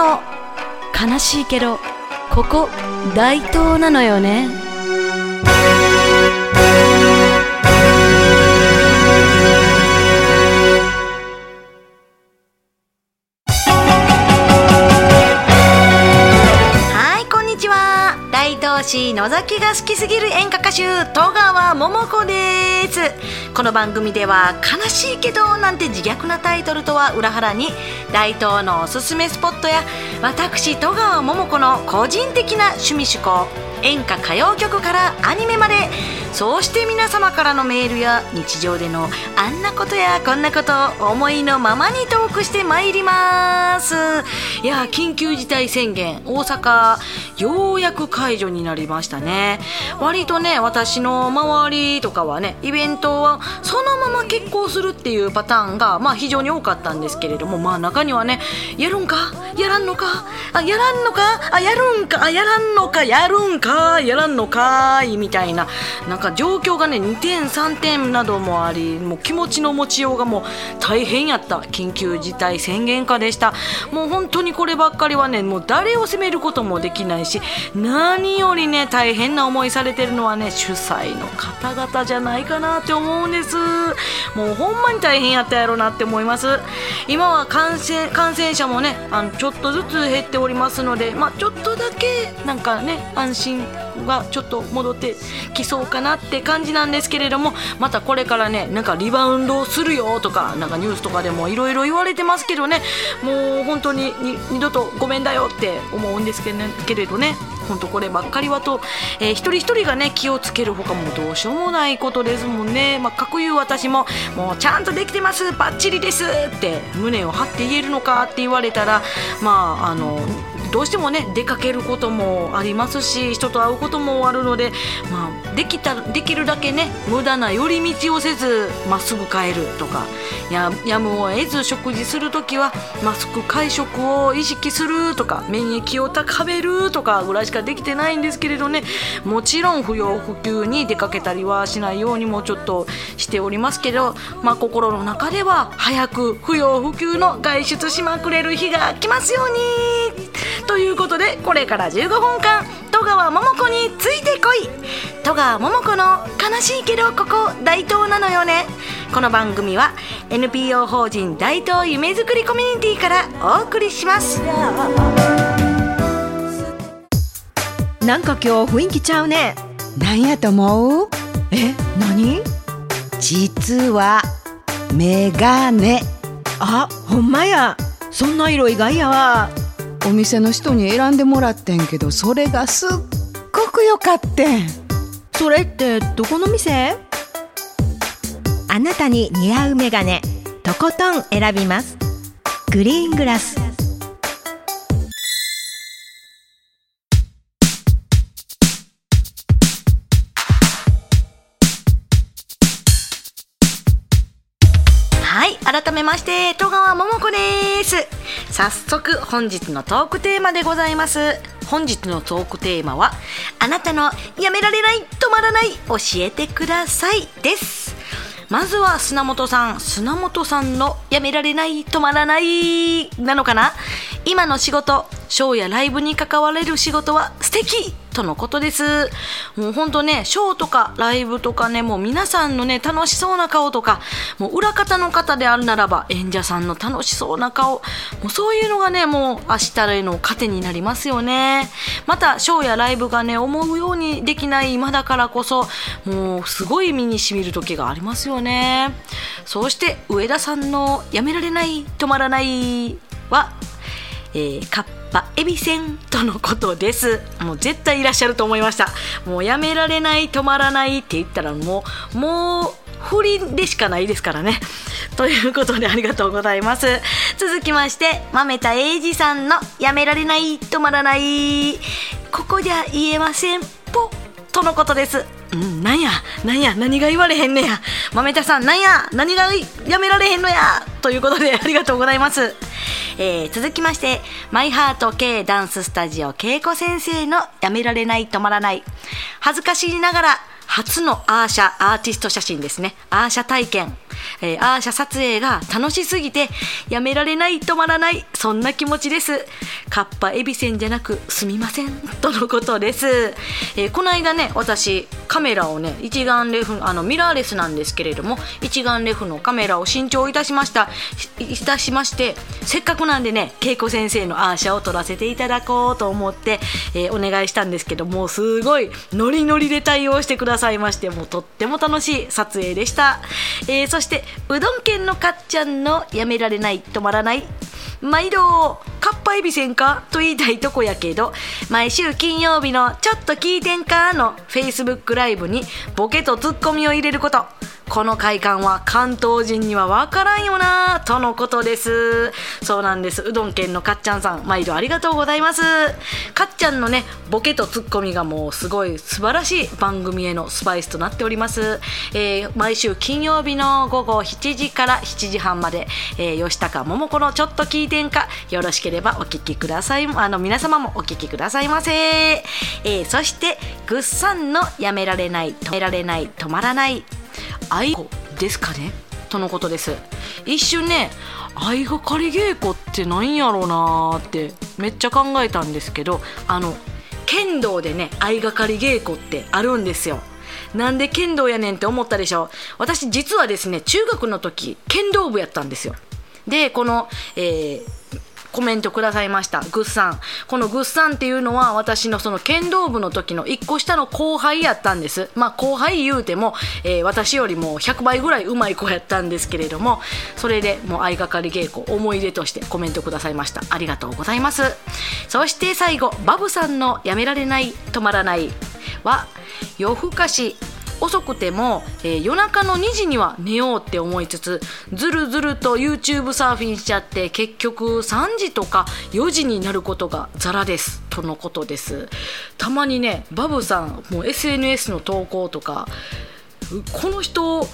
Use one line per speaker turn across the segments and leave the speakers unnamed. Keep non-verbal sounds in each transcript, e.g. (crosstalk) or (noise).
の悲しいけどここ大東なのよね。
大東市野崎が好きすぎる演歌歌手戸川桃子です。この番組では「悲しいけど」なんて自虐なタイトルとは裏腹に大東のおすすめスポットや私戸川桃子の個人的な趣味趣向演歌歌謡曲からアニメまでそうして皆様からのメールや日常でのあんなことやこんなことを思いのままにトークしてまいります。いや緊急事態宣言大阪ようやく解除になりましたね。割とね私の周りとかはねイベントはそのまま決行するっていうパターンがまあ非常に多かったんですけれどもまあ中にはねやるんか？やらんのか？あやらんのか？あやるんか？あやらんのか？やるんか？やらんのかいみたいな。なんか状況がね2点3点などもありもう気持ちの持ちようがもう大変やった。緊急事態宣言下でした。もう本当にこればっかりはねもう誰を責めることもできないし何よりね大変な思いされてるのはね主催の方々じゃないかなって思うんです。もうほんまに大変やったやろなって思います。今は感染感染者もねあのちょっとずつ減っておりますのでまあちょっとだけなんかね安心がちょっと戻ってきそうかなって感じなんですけれどもまたこれからねなんかリバウンドするよとかなんかニュースとかでもいろいろ言われてますけどねもう本当にに二度とごめんだよって思うんですけ,、ね、けれどね本当こればっかりはと、えー一人一人がね気をつけるほかもどうしようもないことですもんね、まあ、かくいう私ももうちゃんとできてますバッチリですって胸を張って言えるのかって言われたらまああのどうしてもね出かけることもありますし人と会うこともあるので、まあ、できたできるだけね無駄な寄り道をせずまっすぐ帰るとかややむを得ず食事する時はマスク会食を意識するとか免疫を高めるとかぐらいしかできてないんですけれどねもちろん不要不急に出かけたりはしないようにもちょっとしておりますけど、まあ、心の中では早く不要不急の外出しまくれる日が来ますように。ということでこれから15分間戸川桃子についてこい。戸川桃子の悲しいけどここ大東なのよね。この番組は NPO 法人大東夢づくりコミュニティからお送りします。
なんか今日雰囲気ちゃうね。
なんやと思う？
え何？
実はメガネ。
あほんまや。そんな色意外やわ。
お店の人に選んでもらってんけどそれがすっごく良かってん。
それってどこの店？
あなたに似合うメガネとことん選びます。グリーングラス
改めまして戸川桃子です。早速本日のトークテーマでございます。本日のトークテーマはあなたのやめられない止まらない教えてくださいです。まずは砂本さん。砂本さんのやめられない止まらないなのかな？今の仕事ショーやライブに関われる仕事は素敵とのことです。もうほんとねショーとかライブとかねもう皆さんのね楽しそうな顔とかもう裏方の方であるならば演者さんの楽しそうな顔もうそういうのがねもう明日への糧になりますよね。またショーやライブがね思うようにできない今だからこそもうすごい身にしみる時がありますよね。そうして上田さんの「やめられない止まらない」はえー、カッパエビせんとのことです。もう絶対いらっしゃると思いました。もうやめられない止まらないって言ったらもうもう不倫でしかないですからね。ということでありがとうございます。続きまして豆田英二さんのやめられない止まらないここじゃ言えませんぽとのことです。うん、なんや、なんや、何が言われへんねや。豆田さん、なんや、何がやめられへんのや。ということで、ありがとうございます。えー、続きまして、マイハート系ダンススタジオ恵子先生のやめられない止まらない。恥ずかしいながら、初のアーシャアーティスト写真ですね。アーシャ体験。えーアーシャ撮影が楽しすぎてやめられない止まらないそんな気持ちですカッパエビせんじゃなくすみません。(laughs) とのことです、えーこの間ね私カメラをね一眼レフあのミラーレスなんですけれども一眼レフのカメラを新調いたしました。いたしましてせっかくなんでね恵子先生のアーシャを撮らせていただこうと思って、えーお願いしたんですけどもうすごいノリノリで対応してくださいましてもうとっても楽しい撮影でした、えーそしてうどん県のかっちゃんのやめられない止まらない毎度かっぱえびせんかと言いたいとこやけど毎週金曜日の「ちょっと聞いてんか?」のフェイスブックライブにボケとツッコミを入れることこの快感は関東人には分からんよなとのことです。そうなんです。うどん県のかっちゃんさん毎度ありがとうございます。かっちゃんのねボケとツッコミがもうすごい素晴らしい番組へのスパイスとなっております、えー毎週金曜日の午後7時から7時半まで、えー吉高桃子のちょっと聞いてんかよろしければお聞きください。あの皆様もお聞きくださいませ、えーそしてぐっさんのやめられない止められない止まらない愛子ですかね？とのことです。一瞬ね相掛かり稽古ってなんやろうなーってめっちゃ考えたんですけどあの剣道でね相掛かり稽古ってあるんですよ。なんで剣道やねんって思ったでしょ？私実はですね中学の時剣道部やったんですよ。でこの、えーコメントくださいました。グッさんこのグッさんっていうのは私のその剣道部の時の1個下の後輩やったんです。まあ後輩言うても、えー私よりも100倍ぐらいうまい子やったんですけれどもそれでもう相掛かり稽古思い出としてコメントくださいました。ありがとうございます。そして最後バブさんのやめられない止まらないは夜更かし遅くても、えー夜中の2時には寝ようって思いつつずるずると YouTube サーフィンしちゃって結局3時とか4時になることがザラですとのことです。たまにねバブさんもう SNS の投稿とかこの人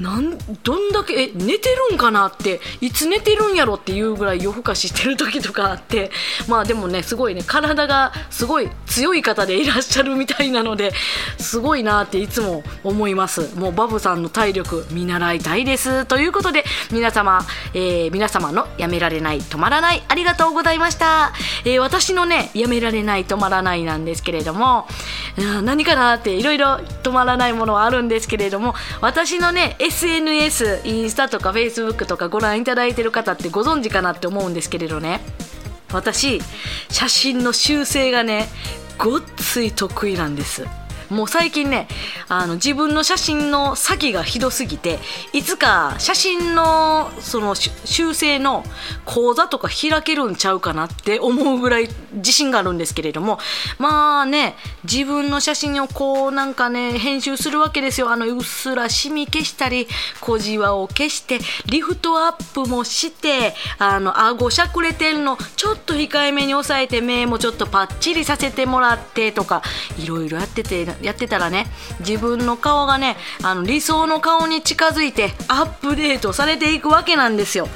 なんどんだけえ寝てるんかなっていつ寝てるんやろっていうぐらい夜更かししてる時とかあって (laughs) まあでもねすごいね体がすごい強い方でいらっしゃるみたいなので (laughs) すごいなっていつも思います。もうバブさんの体力見習いたいです。ということで皆様、えー皆様のやめられない止まらないありがとうございました、えー私のねやめられない止まらないなんですけれども何かなっていろいろ止まらないものはあるんですけれども私のね SNS インスタとか Facebook とかご覧いただいてる方ってご存知かなって思うんですけれどね。私写真の修正がねごっつい得意なんです。もう最近ねあの自分の写真の先がひどすぎていつか写真のその修正の講座とか開けるんちゃうかなって (laughs) 思うぐらい自信があるんですけれどもまあね自分の写真をこうなんかね編集するわけですよ。あのうっすらシミ消したり小じわを消してリフトアップもしてあの顎しゃくれてるのちょっと控えめに抑えて目もちょっとパッチリさせてもらってとかいろいろやっててやってたらね自分の顔がねあの理想の顔に近づいてアップデートされていくわけなんですよ。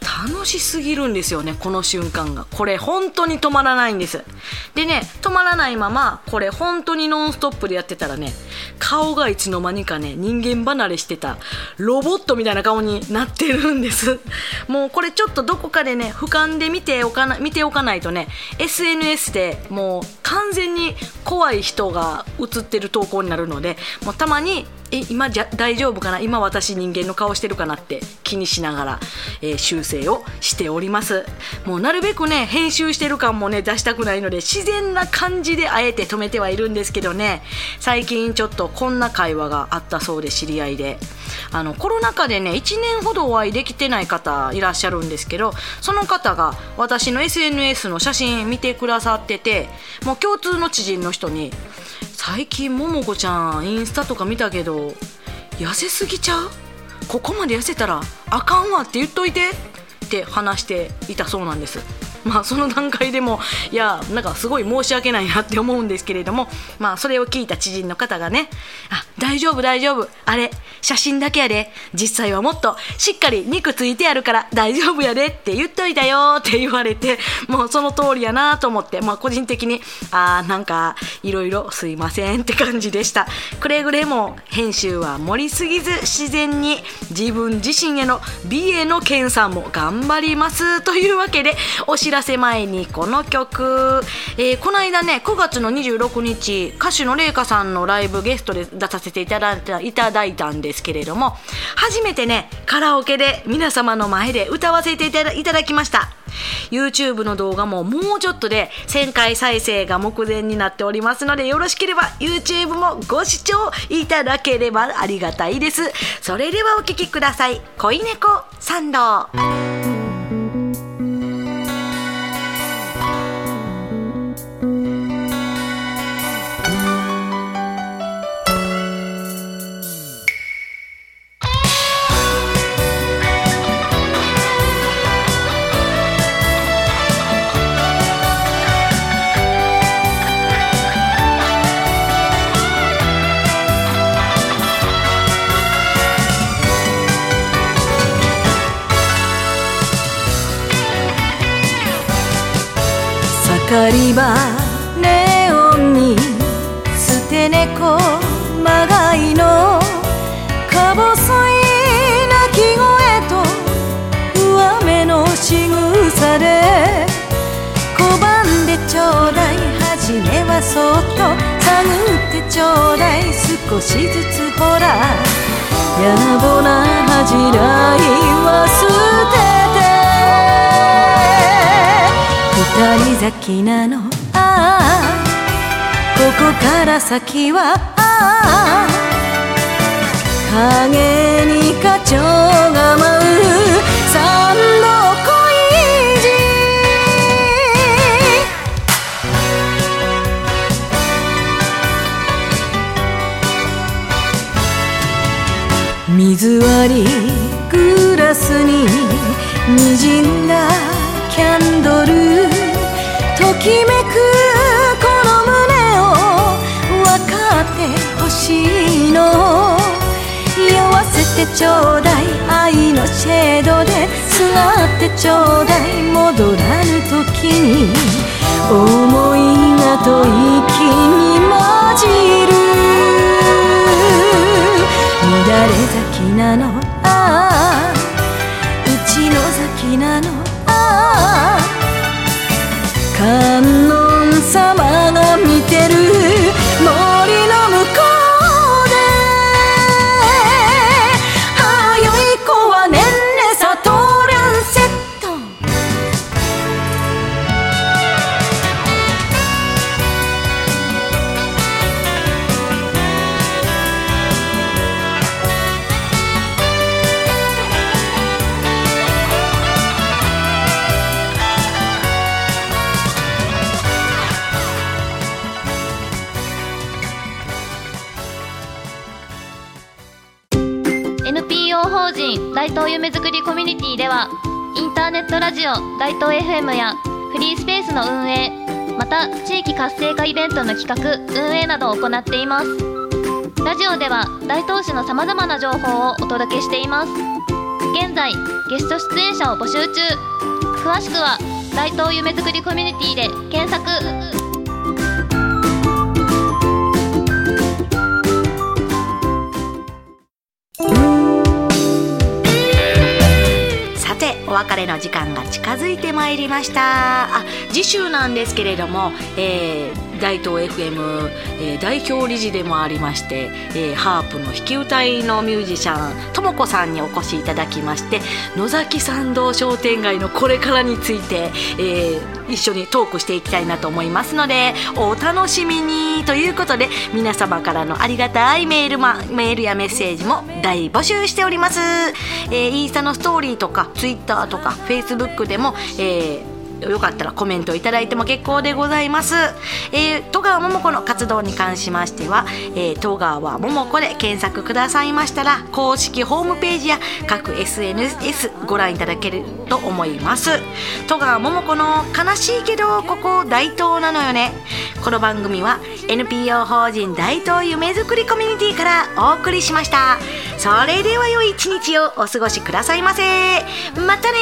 楽しすぎるんですよねこの瞬間が。これ本当に止まらないんです。でね止まらないままこれ本当にノンストップでやってたらね顔がいつの間にかね人間離れしてたロボットみたいな顔になってるんです。(laughs) もうこれちょっとどこかでね俯瞰で見ておかな見ておかないとね SNS でもう完全に怖い人が映ってる投稿になるのでもうたまに今じゃ大丈夫かな？今私人間の顔してるかなって気にしながら、えー修正をしております。もうなるべくね編集してる感もね出したくないので自然な感じであえて止めてはいるんですけどね。最近ちょっとこんな会話があったそうで知り合いで。あのコロナ禍でね1年ほどお会いできてない方いらっしゃるんですけどその方が私の SNS の写真見てくださっててもう共通の知人の人に最近ももこちゃんインスタとか見たけど痩せすぎちゃう？ここまで痩せたらあかんわって言っといてって話していたそうなんです。(laughs) まあその段階でもいやなんかすごい申し訳ないなって思うんですけれどもまあそれを聞いた知人の方がねあ大丈夫大丈夫あれ写真だけやで実際はもっとしっかり肉ついてやるから大丈夫やでって言っといたよって言われてもうその通りやなと思ってまあ個人的にあなんかいろいろすいませんって感じでした。くれぐれも編集は盛りすぎず自然に自分自身への美への検査も頑張りますというわけでお知らせ前にこの曲、えーこの間ね9月の26日歌手の麗華さんのライブゲストで出させていただいたいただいたんですけれども初めてねカラオケで皆様の前で歌わせていただいただきました。YouTube の動画ももうちょっとで1000回再生が目前になっておりますのでよろしければ YouTube もご視聴いただければありがたいです。それではお聴きください。恋猫参道
そっと探ってちょうだい。少しずつほらやぼな恥じらいは捨てて二人咲きなのああここから先はああ影に花鳥が舞う水割りグラスに滲んだキャンドルときめくこの胸を分かってほしいの。酔わせてちょうだい愛のシェードですがってちょうだい戻らぬ時に思いがと息に混じる。乱れ咲きなの？ああうちの咲きなの？ああ
夢づくりコミュニティ」ではインターネットラジオ大東 FM やフリースペースの運営また地域活性化イベントの企画運営などを行っています。ラジオでは大東市のさまざまな情報をお届けしています。現在ゲスト出演者を募集中。詳しくは大東夢づくりコミュニティで検索。
別れの時間が近づいてまいりました。あ次週なんですけれども、えー大東 FM、えー代表理事でもありまして、えーハープの弾き歌いのミュージシャンともこさんにお越しいただきまして野崎参道商店街のこれからについて、えー一緒にトークしていきたいなと思いますのでお楽しみに。にということで皆様からのありがたいメール,、ま、メールやメッセージも大募集しております、えーインスタのストーリーとかツイッターとかフェイスブックでも、えーよかったらコメントいただいても結構でございます、えー、戸川桃子の活動に関しましては、えー、戸川桃子で検索くださいましたら公式ホームページや各 SNS ご覧いただけると思います。戸川桃子の悲しいけどここ大東なのよね。この番組は NPO 法人大東夢づくりコミュニティからお送りしました。それでは良い一日をお過ごしくださいませ。またね